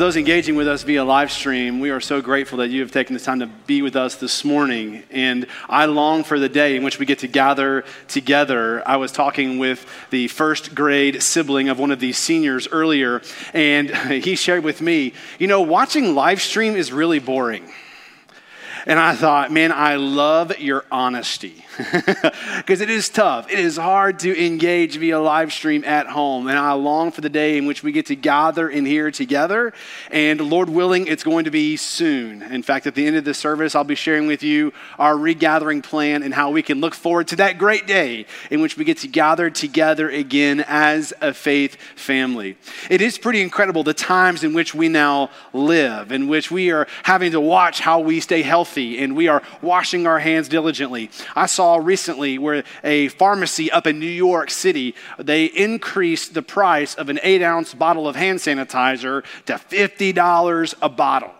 For those engaging with us via live stream, we are so grateful that you have taken the time to be with us this morning. And I long for the day in which we get to gather together. I was talking with the first grade sibling of one of these seniors earlier, and he shared with me, you know, watching live stream is really boring. And I thought, man, I love your honesty because it is tough. It is hard to engage via live stream at home. And I long for the day in which we get to gather in here together. And Lord willing, it's going to be soon. In fact, at the end of the service, I'll be sharing with you our regathering plan and how we can look forward to that great day in which we get to gather together again as a faith family. It is pretty incredible the times in which we now live, in which we are having to watch how we stay healthy and we are washing our hands diligently. I saw saw recently where a pharmacy up in New York City, they increased the price of an eight ounce bottle of hand sanitizer to $50 a bottle.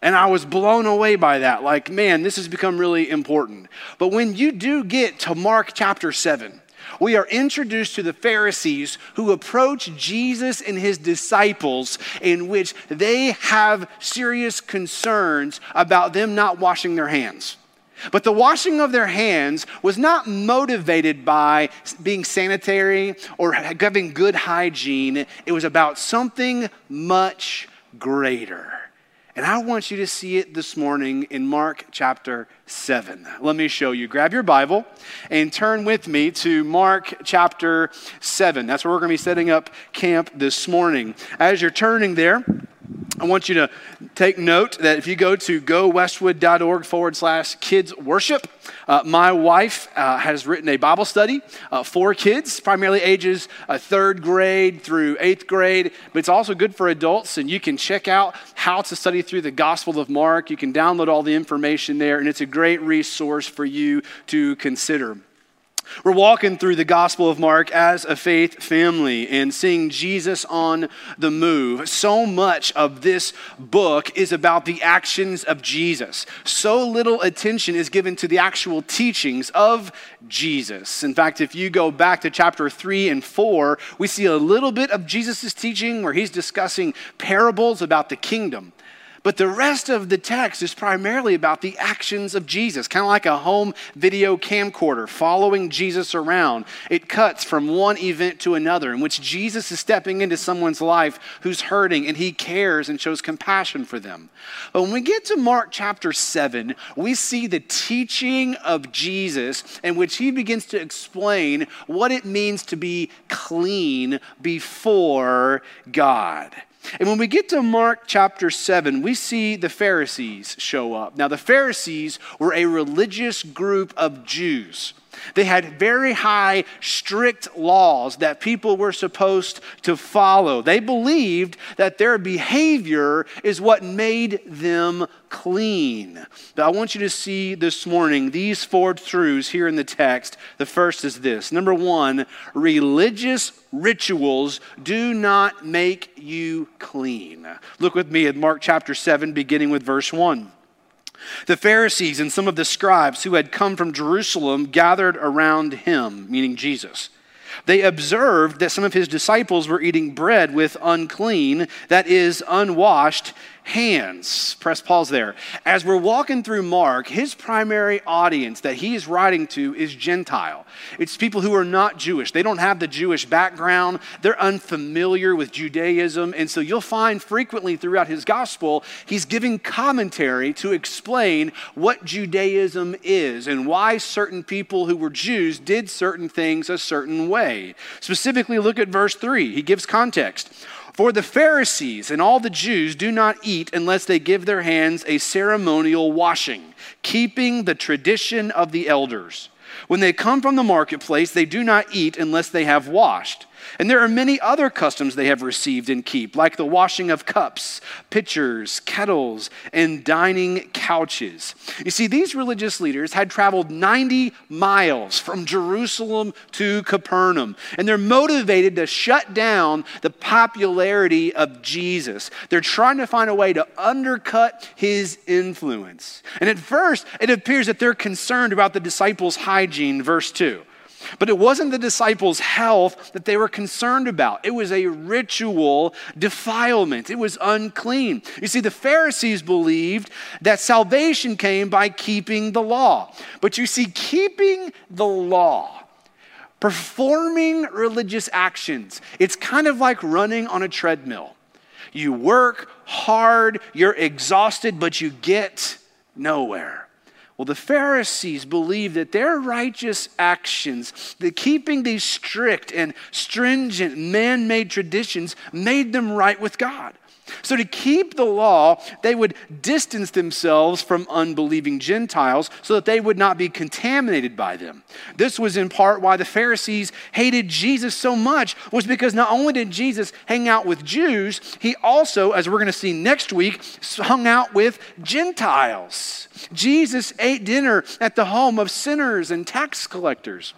And I was blown away by that. Like, man, this has become really important. But when you do get to Mark chapter 7, we are introduced to the Pharisees who approach Jesus and his disciples, in which they have serious concerns about them not washing their hands. But the washing of their hands was not motivated by being sanitary or having good hygiene. It was about something much greater. And I want you to see it this morning in Mark chapter 7. Let me show you. Grab your Bible and turn with me to Mark chapter 7. That's where we're going to be setting up camp this morning. As you're turning there, I want you to take note that if you go to gowestwood.org forward slash kids worship, uh, my wife uh, has written a Bible study uh, for kids, primarily ages uh, third grade through eighth grade, but it's also good for adults. And you can check out how to study through the Gospel of Mark. You can download all the information there, and it's a great resource for you to consider. We're walking through the Gospel of Mark as a faith family and seeing Jesus on the move. So much of this book is about the actions of Jesus. So little attention is given to the actual teachings of Jesus. In fact, if you go back to chapter 3 and 4, we see a little bit of Jesus' teaching where he's discussing parables about the kingdom. But the rest of the text is primarily about the actions of Jesus, kind of like a home video camcorder following Jesus around. It cuts from one event to another in which Jesus is stepping into someone's life who's hurting and he cares and shows compassion for them. But when we get to Mark chapter 7, we see the teaching of Jesus in which he begins to explain what it means to be clean before God. And when we get to Mark chapter 7, we see the Pharisees show up. Now, the Pharisees were a religious group of Jews. They had very high, strict laws that people were supposed to follow. They believed that their behavior is what made them clean. But I want you to see this morning these four truths here in the text. The first is this number one, religious rituals do not make you clean. Look with me at Mark chapter 7, beginning with verse 1. The Pharisees and some of the scribes who had come from Jerusalem gathered around him, meaning Jesus. They observed that some of his disciples were eating bread with unclean, that is, unwashed hands. Press pause there. As we're walking through Mark, his primary audience that he is writing to is Gentile. It's people who are not Jewish. They don't have the Jewish background, they're unfamiliar with Judaism. And so you'll find frequently throughout his gospel, he's giving commentary to explain what Judaism is and why certain people who were Jews did certain things a certain way. Specifically, look at verse 3. He gives context. For the Pharisees and all the Jews do not eat unless they give their hands a ceremonial washing, keeping the tradition of the elders. When they come from the marketplace, they do not eat unless they have washed. And there are many other customs they have received and keep, like the washing of cups, pitchers, kettles, and dining couches. You see, these religious leaders had traveled 90 miles from Jerusalem to Capernaum, and they're motivated to shut down the popularity of Jesus. They're trying to find a way to undercut his influence. And at first, it appears that they're concerned about the disciples' hygiene, verse 2. But it wasn't the disciples' health that they were concerned about. It was a ritual defilement, it was unclean. You see, the Pharisees believed that salvation came by keeping the law. But you see, keeping the law, performing religious actions, it's kind of like running on a treadmill. You work hard, you're exhausted, but you get nowhere. Well, the Pharisees believed that their righteous actions, the keeping these strict and stringent man made traditions, made them right with God. So, to keep the law, they would distance themselves from unbelieving Gentiles so that they would not be contaminated by them. This was in part why the Pharisees hated Jesus so much, was because not only did Jesus hang out with Jews, he also, as we're going to see next week, hung out with Gentiles. Jesus ate dinner at the home of sinners and tax collectors.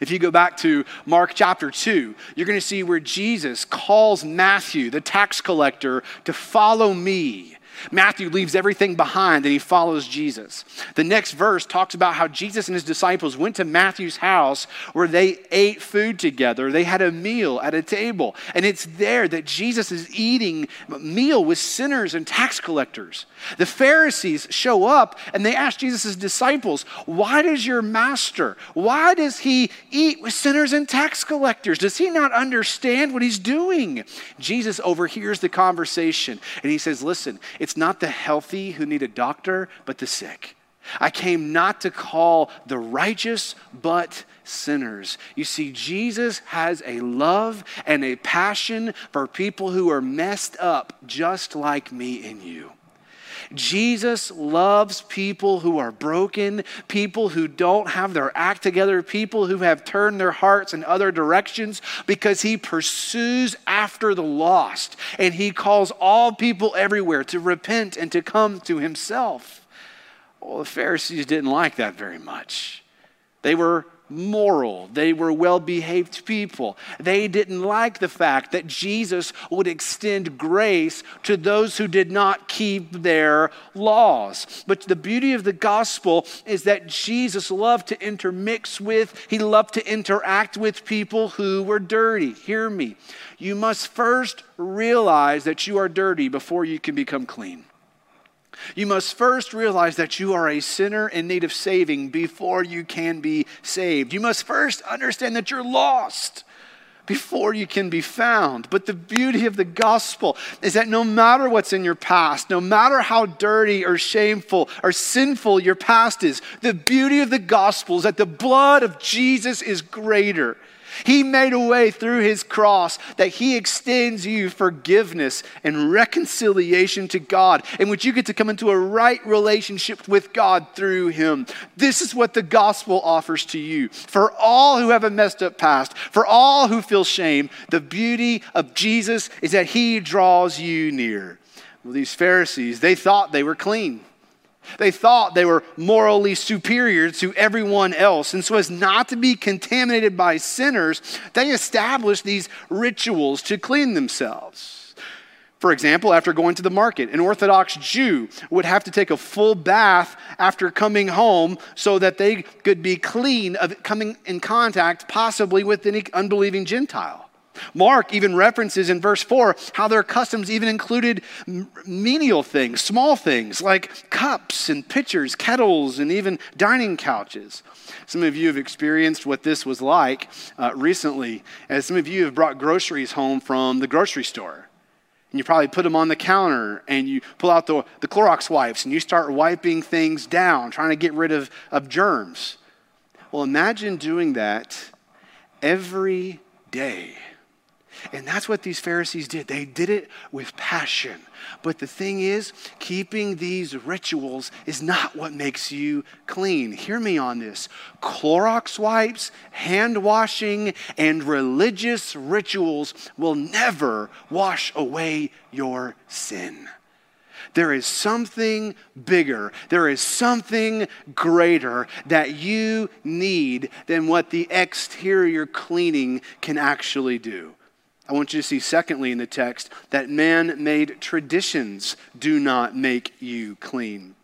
If you go back to Mark chapter 2, you're going to see where Jesus calls Matthew, the tax collector, to follow me. Matthew leaves everything behind and he follows Jesus. The next verse talks about how Jesus and his disciples went to Matthew's house where they ate food together. They had a meal at a table. And it's there that Jesus is eating meal with sinners and tax collectors. The Pharisees show up and they ask Jesus' disciples, Why does your master, why does he eat with sinners and tax collectors? Does he not understand what he's doing? Jesus overhears the conversation and he says, Listen, it's not the healthy who need a doctor, but the sick. I came not to call the righteous, but sinners. You see, Jesus has a love and a passion for people who are messed up just like me and you. Jesus loves people who are broken, people who don't have their act together, people who have turned their hearts in other directions because he pursues after the lost and he calls all people everywhere to repent and to come to himself. Well, the Pharisees didn't like that very much. They were moral. They were well behaved people. They didn't like the fact that Jesus would extend grace to those who did not keep their laws. But the beauty of the gospel is that Jesus loved to intermix with, he loved to interact with people who were dirty. Hear me. You must first realize that you are dirty before you can become clean. You must first realize that you are a sinner in need of saving before you can be saved. You must first understand that you're lost before you can be found. But the beauty of the gospel is that no matter what's in your past, no matter how dirty or shameful or sinful your past is, the beauty of the gospel is that the blood of Jesus is greater. He made a way through his cross that he extends you forgiveness and reconciliation to God, in which you get to come into a right relationship with God through him. This is what the gospel offers to you. For all who have a messed up past, for all who feel shame, the beauty of Jesus is that he draws you near. Well, these Pharisees, they thought they were clean. They thought they were morally superior to everyone else. And so, as not to be contaminated by sinners, they established these rituals to clean themselves. For example, after going to the market, an Orthodox Jew would have to take a full bath after coming home so that they could be clean of coming in contact possibly with any unbelieving Gentile. Mark even references in verse 4 how their customs even included menial things, small things like cups and pitchers, kettles, and even dining couches. Some of you have experienced what this was like uh, recently, as some of you have brought groceries home from the grocery store. And you probably put them on the counter and you pull out the, the Clorox wipes and you start wiping things down, trying to get rid of, of germs. Well, imagine doing that every day. And that's what these Pharisees did. They did it with passion. But the thing is, keeping these rituals is not what makes you clean. Hear me on this. Clorox wipes, hand washing, and religious rituals will never wash away your sin. There is something bigger, there is something greater that you need than what the exterior cleaning can actually do. I want you to see, secondly, in the text, that man made traditions do not make you clean.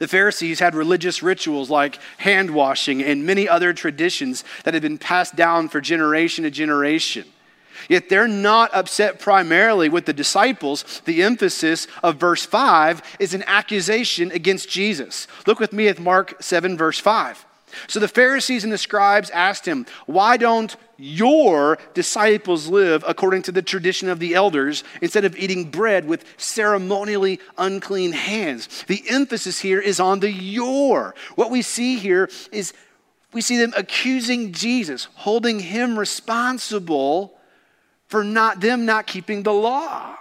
The Pharisees had religious rituals like hand washing and many other traditions that had been passed down for generation to generation. Yet they're not upset primarily with the disciples. The emphasis of verse 5 is an accusation against Jesus. Look with me at Mark 7, verse 5. So the Pharisees and the scribes asked him, Why don't your disciples live according to the tradition of the elders instead of eating bread with ceremonially unclean hands? The emphasis here is on the your. What we see here is we see them accusing Jesus, holding him responsible for not them not keeping the law.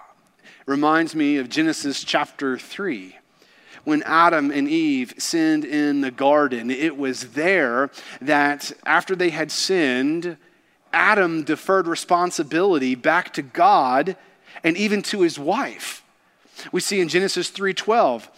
Reminds me of Genesis chapter 3 when Adam and Eve sinned in the garden. It was there that after they had sinned, Adam deferred responsibility back to God and even to his wife. We see in Genesis 3:12,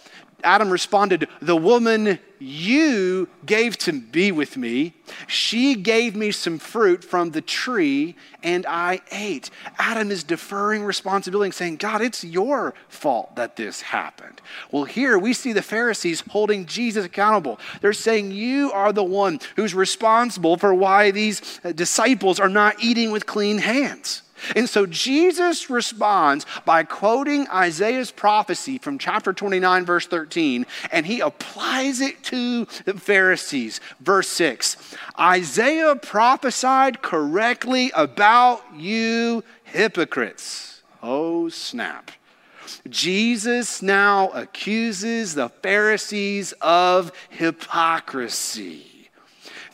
Adam responded, The woman you gave to be with me, she gave me some fruit from the tree and I ate. Adam is deferring responsibility and saying, God, it's your fault that this happened. Well, here we see the Pharisees holding Jesus accountable. They're saying, You are the one who's responsible for why these uh, disciples are not eating with clean hands. And so Jesus responds by quoting Isaiah's prophecy from chapter 29, verse 13, and he applies it to the Pharisees. Verse 6 Isaiah prophesied correctly about you hypocrites. Oh, snap. Jesus now accuses the Pharisees of hypocrisy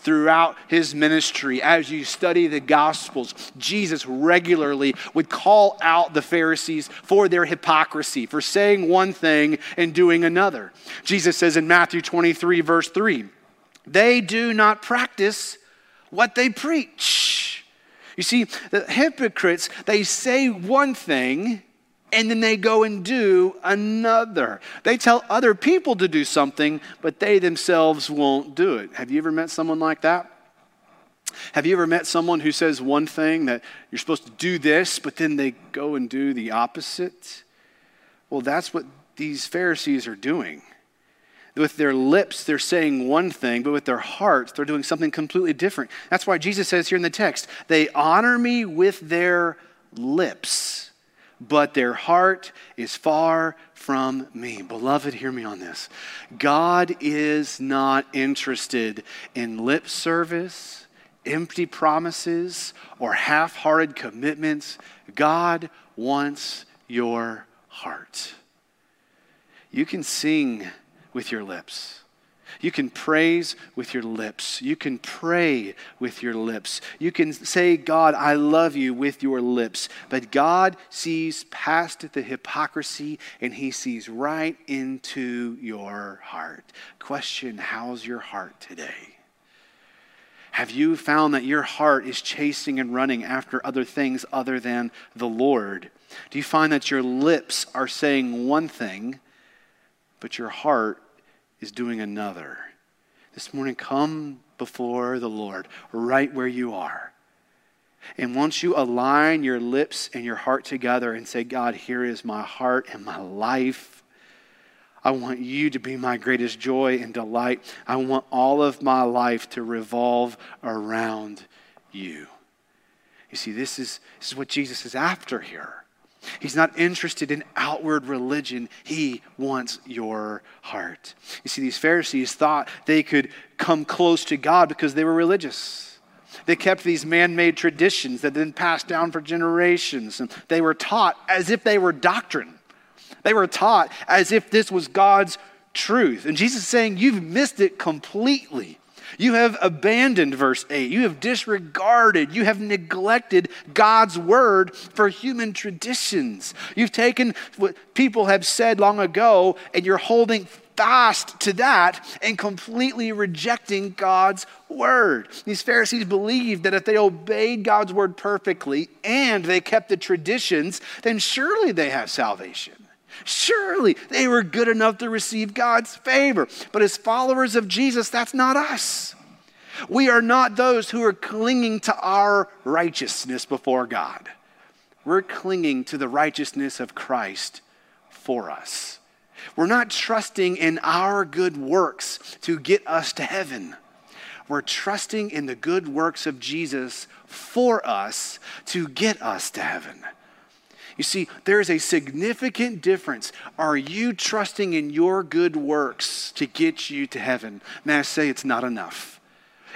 throughout his ministry. As you study the Gospels, Jesus regularly would call out the Pharisees for their hypocrisy, for saying one thing and doing another. Jesus says in Matthew 23, verse 3, they do not practice what they preach. You see, the hypocrites, they say one thing and then they go and do another. They tell other people to do something, but they themselves won't do it. Have you ever met someone like that? Have you ever met someone who says one thing that you're supposed to do this, but then they go and do the opposite? Well, that's what these Pharisees are doing. With their lips, they're saying one thing, but with their hearts, they're doing something completely different. That's why Jesus says here in the text, they honor me with their lips but their heart is far from me. Beloved, hear me on this. God is not interested in lip service, empty promises, or half hearted commitments. God wants your heart. You can sing with your lips. You can praise with your lips. You can pray with your lips. You can say, God, I love you with your lips. But God sees past the hypocrisy and he sees right into your heart. Question How's your heart today? Have you found that your heart is chasing and running after other things other than the Lord? Do you find that your lips are saying one thing, but your heart is doing another. This morning, come before the Lord right where you are. And once you align your lips and your heart together and say, God, here is my heart and my life. I want you to be my greatest joy and delight. I want all of my life to revolve around you. You see, this is, this is what Jesus is after here. He's not interested in outward religion. He wants your heart. You see, these Pharisees thought they could come close to God because they were religious. They kept these man made traditions that been passed down for generations, and they were taught as if they were doctrine. They were taught as if this was God's truth. And Jesus is saying, You've missed it completely. You have abandoned verse 8. You have disregarded, you have neglected God's word for human traditions. You've taken what people have said long ago and you're holding fast to that and completely rejecting God's word. These Pharisees believed that if they obeyed God's word perfectly and they kept the traditions, then surely they have salvation. Surely they were good enough to receive God's favor. But as followers of Jesus, that's not us. We are not those who are clinging to our righteousness before God. We're clinging to the righteousness of Christ for us. We're not trusting in our good works to get us to heaven. We're trusting in the good works of Jesus for us to get us to heaven. You see, there is a significant difference. Are you trusting in your good works to get you to heaven? May I say it's not enough?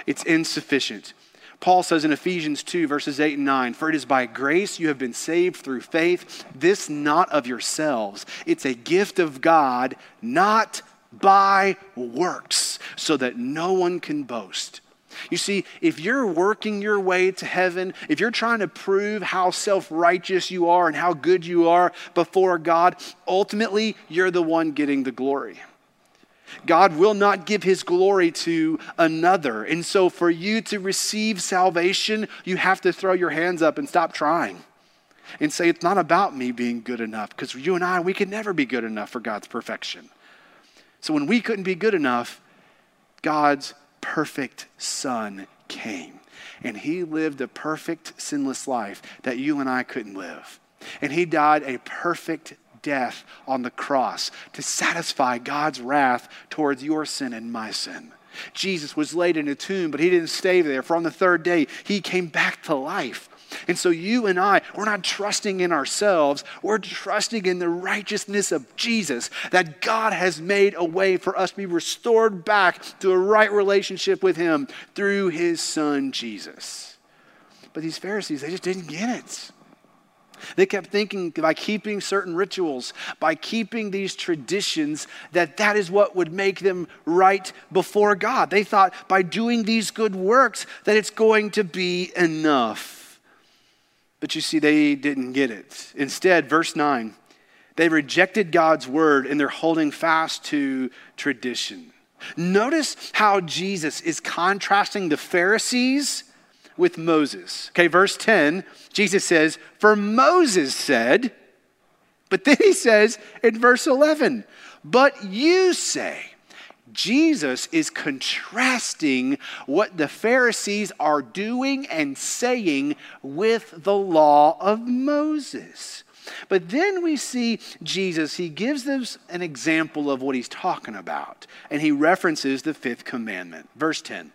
It's insufficient. Paul says in Ephesians 2, verses 8 and 9, For it is by grace you have been saved through faith, this not of yourselves. It's a gift of God, not by works, so that no one can boast. You see, if you're working your way to heaven, if you're trying to prove how self righteous you are and how good you are before God, ultimately you're the one getting the glory. God will not give his glory to another. And so, for you to receive salvation, you have to throw your hands up and stop trying and say, It's not about me being good enough, because you and I, we can never be good enough for God's perfection. So, when we couldn't be good enough, God's perfect Son came. And he lived a perfect, sinless life that you and I couldn't live. And he died a perfect death on the cross to satisfy God's wrath towards your sin and my sin. Jesus was laid in a tomb, but he didn't stay there. For on the third day, he came back to life. And so you and I, we're not trusting in ourselves. We're trusting in the righteousness of Jesus, that God has made a way for us to be restored back to a right relationship with him through his son, Jesus. But these Pharisees, they just didn't get it. They kept thinking by keeping certain rituals, by keeping these traditions, that that is what would make them right before God. They thought by doing these good works that it's going to be enough. But you see, they didn't get it. Instead, verse 9, they rejected God's word and they're holding fast to tradition. Notice how Jesus is contrasting the Pharisees with Moses. Okay, verse 10, Jesus says, For Moses said, but then he says in verse 11, But you say, Jesus is contrasting what the Pharisees are doing and saying with the law of Moses. But then we see Jesus, he gives them an example of what he's talking about, and he references the fifth commandment. Verse 10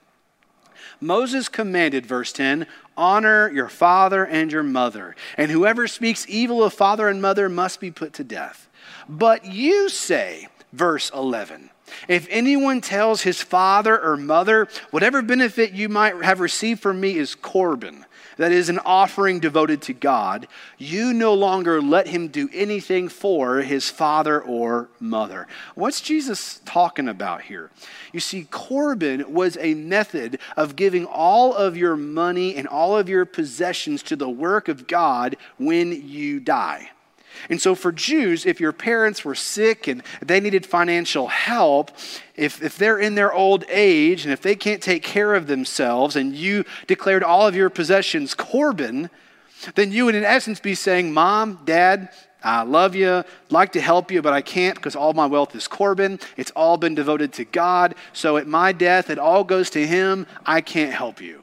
Moses commanded, verse 10, honor your father and your mother, and whoever speaks evil of father and mother must be put to death. But you say, verse 11, if anyone tells his father or mother, whatever benefit you might have received from me is Corban, that is an offering devoted to God, you no longer let him do anything for his father or mother. What's Jesus talking about here? You see, Corban was a method of giving all of your money and all of your possessions to the work of God when you die. And so, for Jews, if your parents were sick and they needed financial help, if, if they're in their old age and if they can't take care of themselves and you declared all of your possessions Corban, then you would, in essence, be saying, Mom, Dad, I love you, like to help you, but I can't because all my wealth is Corban. It's all been devoted to God. So at my death, it all goes to Him. I can't help you.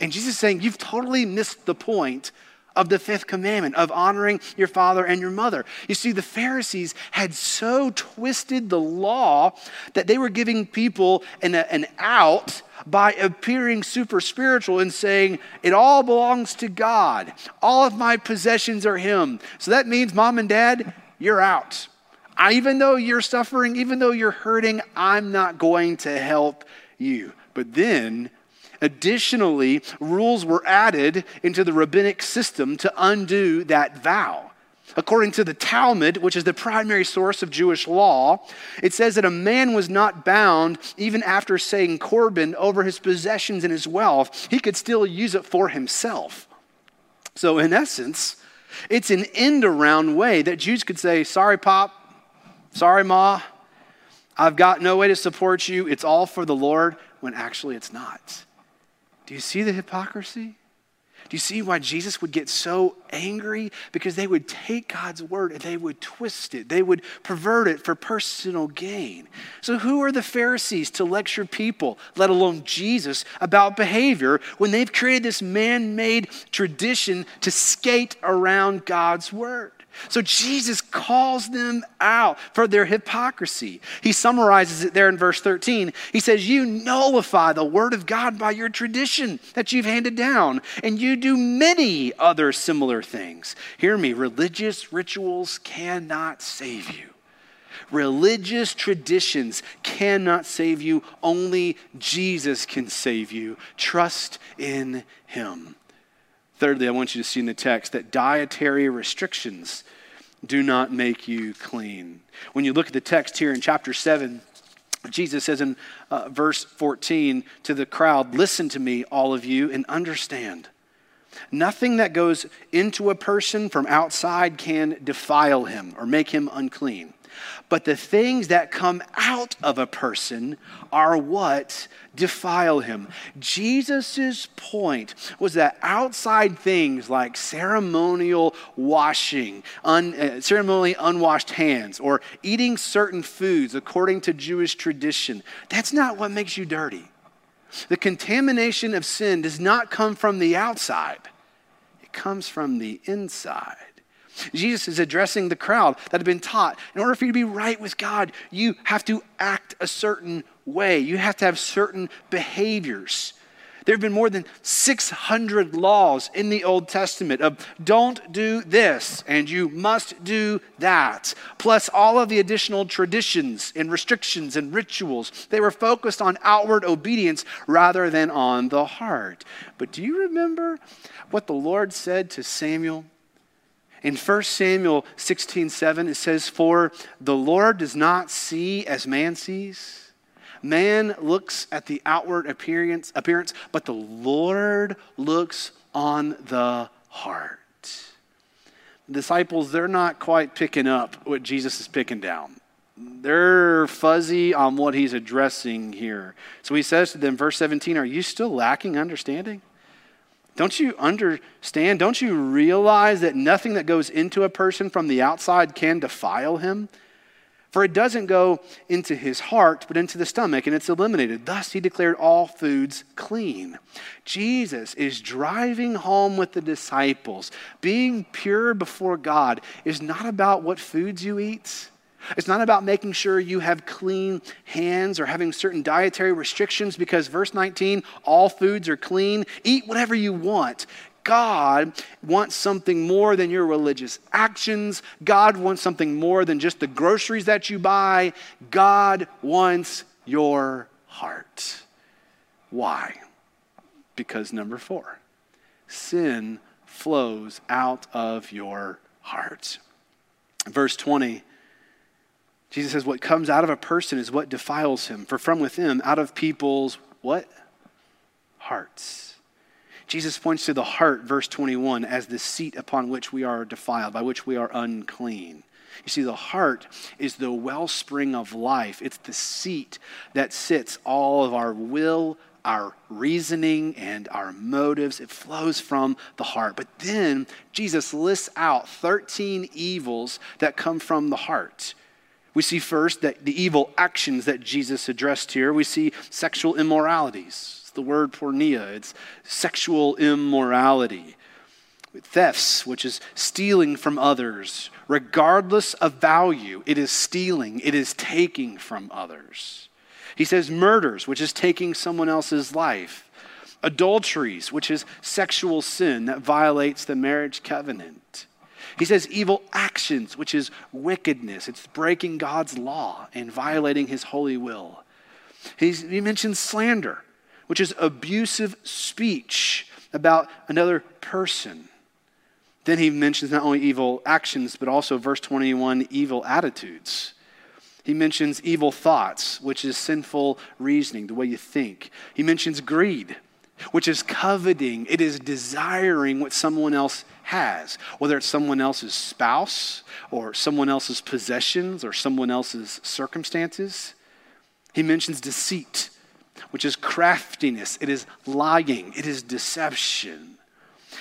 And Jesus is saying, You've totally missed the point of the fifth commandment of honoring your father and your mother. You see, the Pharisees had so twisted the law that they were giving people an, an out by appearing super spiritual and saying, It all belongs to God. All of my possessions are Him. So that means, mom and dad, you're out. I, even though you're suffering, even though you're hurting, I'm not going to help you. But then Additionally, rules were added into the rabbinic system to undo that vow. According to the Talmud, which is the primary source of Jewish law, it says that a man was not bound even after saying Corban over his possessions and his wealth. He could still use it for himself. So, in essence, it's an end around way that Jews could say, Sorry, Pop. Sorry, Ma. I've got no way to support you. It's all for the Lord, when actually it's not. Do you see the hypocrisy? Do you see why Jesus would get so angry? Because they would take God's word and they would twist it, they would pervert it for personal gain. So, who are the Pharisees to lecture people, let alone Jesus, about behavior when they've created this man made tradition to skate around God's word? So Jesus calls them out for their hypocrisy. He summarizes it there in verse 13. He says, You nullify the word of God by your tradition that you've handed down, and you do many other similar things. Hear me, religious rituals cannot save you. Religious traditions cannot save you. Only Jesus can save you. Trust in Him. Thirdly, I want you to see in the text that dietary restrictions do not make you clean. When you look at the text here in chapter 7, Jesus says in uh, verse 14 to the crowd, Listen to me, all of you, and understand. Nothing that goes into a person from outside can defile him or make him unclean. But the things that come out of a person are what defile him. Jesus' point was that outside things like ceremonial washing, un, uh, ceremonially unwashed hands, or eating certain foods according to Jewish tradition, that's not what makes you dirty. The contamination of sin does not come from the outside, it comes from the inside. Jesus is addressing the crowd that had been taught in order for you to be right with God, you have to act a certain way, you have to have certain behaviors. There have been more than 600 laws in the Old Testament of don't do this and you must do that, plus all of the additional traditions and restrictions and rituals. They were focused on outward obedience rather than on the heart. But do you remember what the Lord said to Samuel? In 1 Samuel 16 7, it says, For the Lord does not see as man sees. Man looks at the outward appearance, appearance, but the Lord looks on the heart. The disciples, they're not quite picking up what Jesus is picking down. They're fuzzy on what he's addressing here. So he says to them, verse 17, Are you still lacking understanding? Don't you understand? Don't you realize that nothing that goes into a person from the outside can defile him? For it doesn't go into his heart, but into the stomach, and it's eliminated. Thus, he declared all foods clean. Jesus is driving home with the disciples. Being pure before God is not about what foods you eat. It's not about making sure you have clean hands or having certain dietary restrictions because verse 19, all foods are clean. Eat whatever you want. God wants something more than your religious actions. God wants something more than just the groceries that you buy. God wants your heart. Why? Because number four, sin flows out of your heart. Verse 20 Jesus says, What comes out of a person is what defiles him. For from within, out of people's what? Hearts. Jesus points to the heart, verse 21, as the seat upon which we are defiled, by which we are unclean. You see, the heart is the wellspring of life. It's the seat that sits all of our will, our reasoning, and our motives. It flows from the heart. But then Jesus lists out 13 evils that come from the heart. We see first that the evil actions that Jesus addressed here, we see sexual immoralities. It's the word porneia, it's sexual immorality. Thefts, which is stealing from others, regardless of value, it is stealing, it is taking from others. He says murders, which is taking someone else's life. Adulteries, which is sexual sin that violates the marriage covenant he says evil actions, which is wickedness. It's breaking God's law and violating his holy will. He's, he mentions slander, which is abusive speech about another person. Then he mentions not only evil actions, but also, verse 21, evil attitudes. He mentions evil thoughts, which is sinful reasoning, the way you think. He mentions greed, which is coveting, it is desiring what someone else has, whether it's someone else's spouse or someone else's possessions or someone else's circumstances. He mentions deceit, which is craftiness, it is lying, it is deception.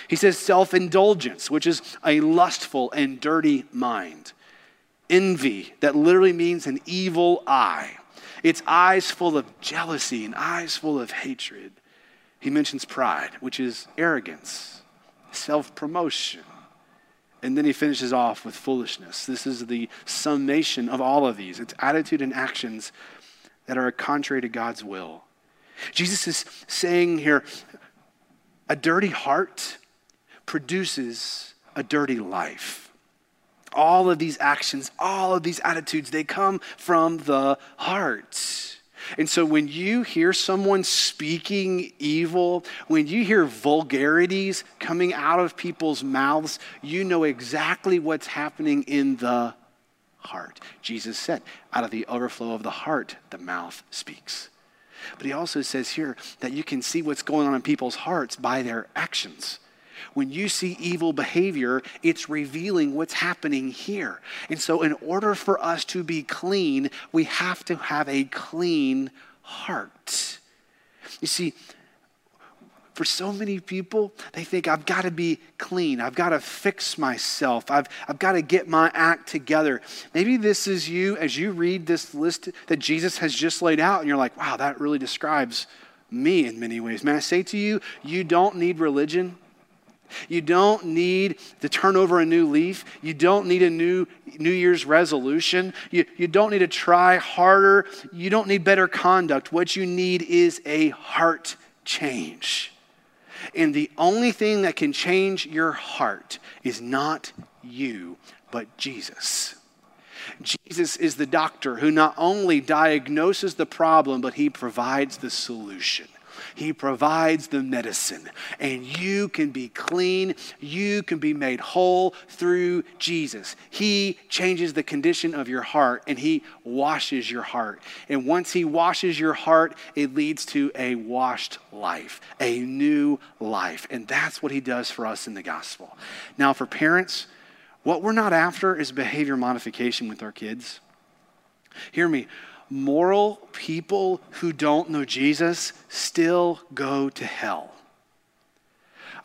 He says self indulgence, which is a lustful and dirty mind. Envy, that literally means an evil eye. It's eyes full of jealousy and eyes full of hatred. He mentions pride, which is arrogance, self promotion, And then he finishes off with foolishness. This is the summation of all of these. It's attitude and actions that are contrary to God's will. Jesus is saying here a dirty heart produces a dirty life. All of these actions, all of these attitudes, they come from the heart. And so when you hear someone speaking evil, when you hear vulgarities coming out of people's mouths, you know exactly what's happening in the heart. Jesus said, out of the overflow of the heart, the mouth speaks. But he also says here that you can see what's going on in people's hearts by their actions. When you see evil behavior, it's revealing what's happening here. And so, in order for us to be clean, we have to have a clean heart. You see, for so many people, they think, I've got to be clean. I've got to fix myself. I've, I've got to get my act together. Maybe this is you as you read this list that Jesus has just laid out, and you're like, wow, that really describes me in many ways. May I say to you, you don't need religion. You don't need to turn over a new leaf. You don't need a new New Year's resolution. You, you don't need to try harder. You don't need better conduct. What you need is a heart change. And the only thing that can change your heart is not you, but Jesus. Jesus is the doctor who not only diagnoses the problem, but he provides the solution. He provides the medicine. And you can be clean. You can be made whole through Jesus. He changes the condition of your heart and He washes your heart. And once He washes your heart, it leads to a washed life, a new life. And that's what He does for us in the gospel. Now, for parents, what we're not after is behavior modification with our kids. Hear me moral people who don't know Jesus still go to hell.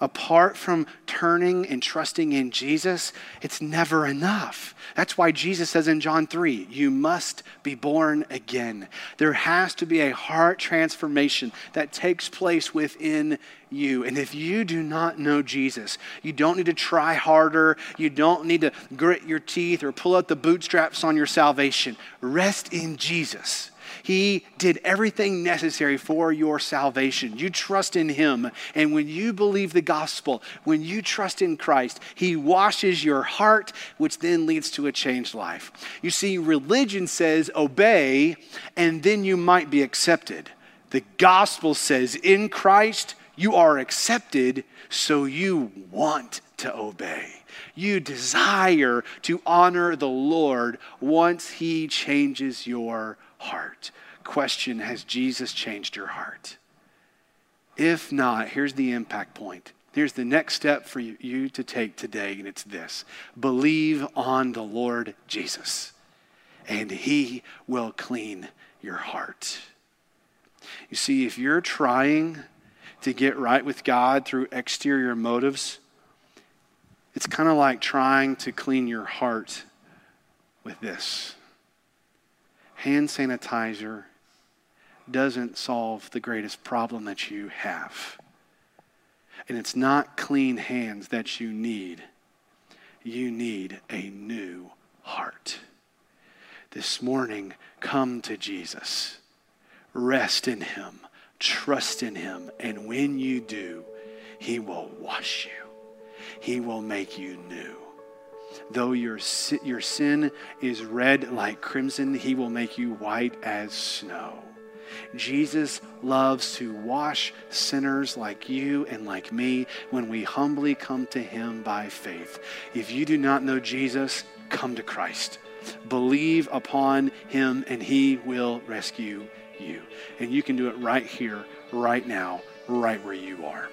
Apart from turning and trusting in Jesus, it's never enough. That's why Jesus says in John 3, you must be born again. There has to be a heart transformation that takes place within you. And if you do not know Jesus, you don't need to try harder. You don't need to grit your teeth or pull out the bootstraps on your salvation. Rest in Jesus. He did everything necessary for your salvation. You trust in Him. And when you believe the gospel, when you trust in Christ, He washes your heart, which then leads to a changed life. You see, religion says obey, and then you might be accepted. The gospel says in Christ, you are accepted, so you want to obey. You desire to honor the Lord once He changes your heart. Question Has Jesus changed your heart? If not, here's the impact point. Here's the next step for you to take today, and it's this believe on the Lord Jesus, and He will clean your heart. You see, if you're trying to get right with God through exterior motives, it's kind of like trying to clean your heart with this. Hand sanitizer doesn't solve the greatest problem that you have. And it's not clean hands that you need. You need a new heart. This morning, come to Jesus. Rest in Him Trust in him. And when you do, he will wash you, he will make you new. Though your, your sin is red like crimson, he will make you white as snow. Jesus loves to wash sinners like you and like me when we humbly come to him by faith. If you do not know Jesus, come to Christ. Believe upon him, and he will rescue you. And you can do it right here, right now, right where you are.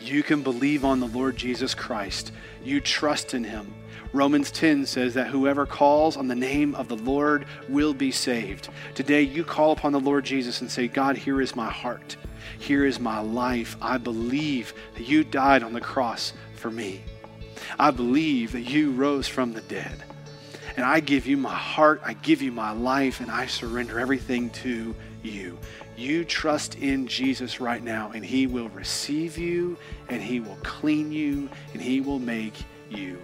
You can believe on the Lord Jesus Christ. You trust in him. Romans 10 says that whoever calls on the name of the Lord will be saved. Today, you call upon the Lord Jesus and say, God, here is my heart. Here is my life. I believe that you died on the cross for me. I believe that you rose from the dead. And I give you my heart, I give you my life, and I surrender everything to you. You trust in Jesus right now, and He will receive you, and He will clean you, and He will make you.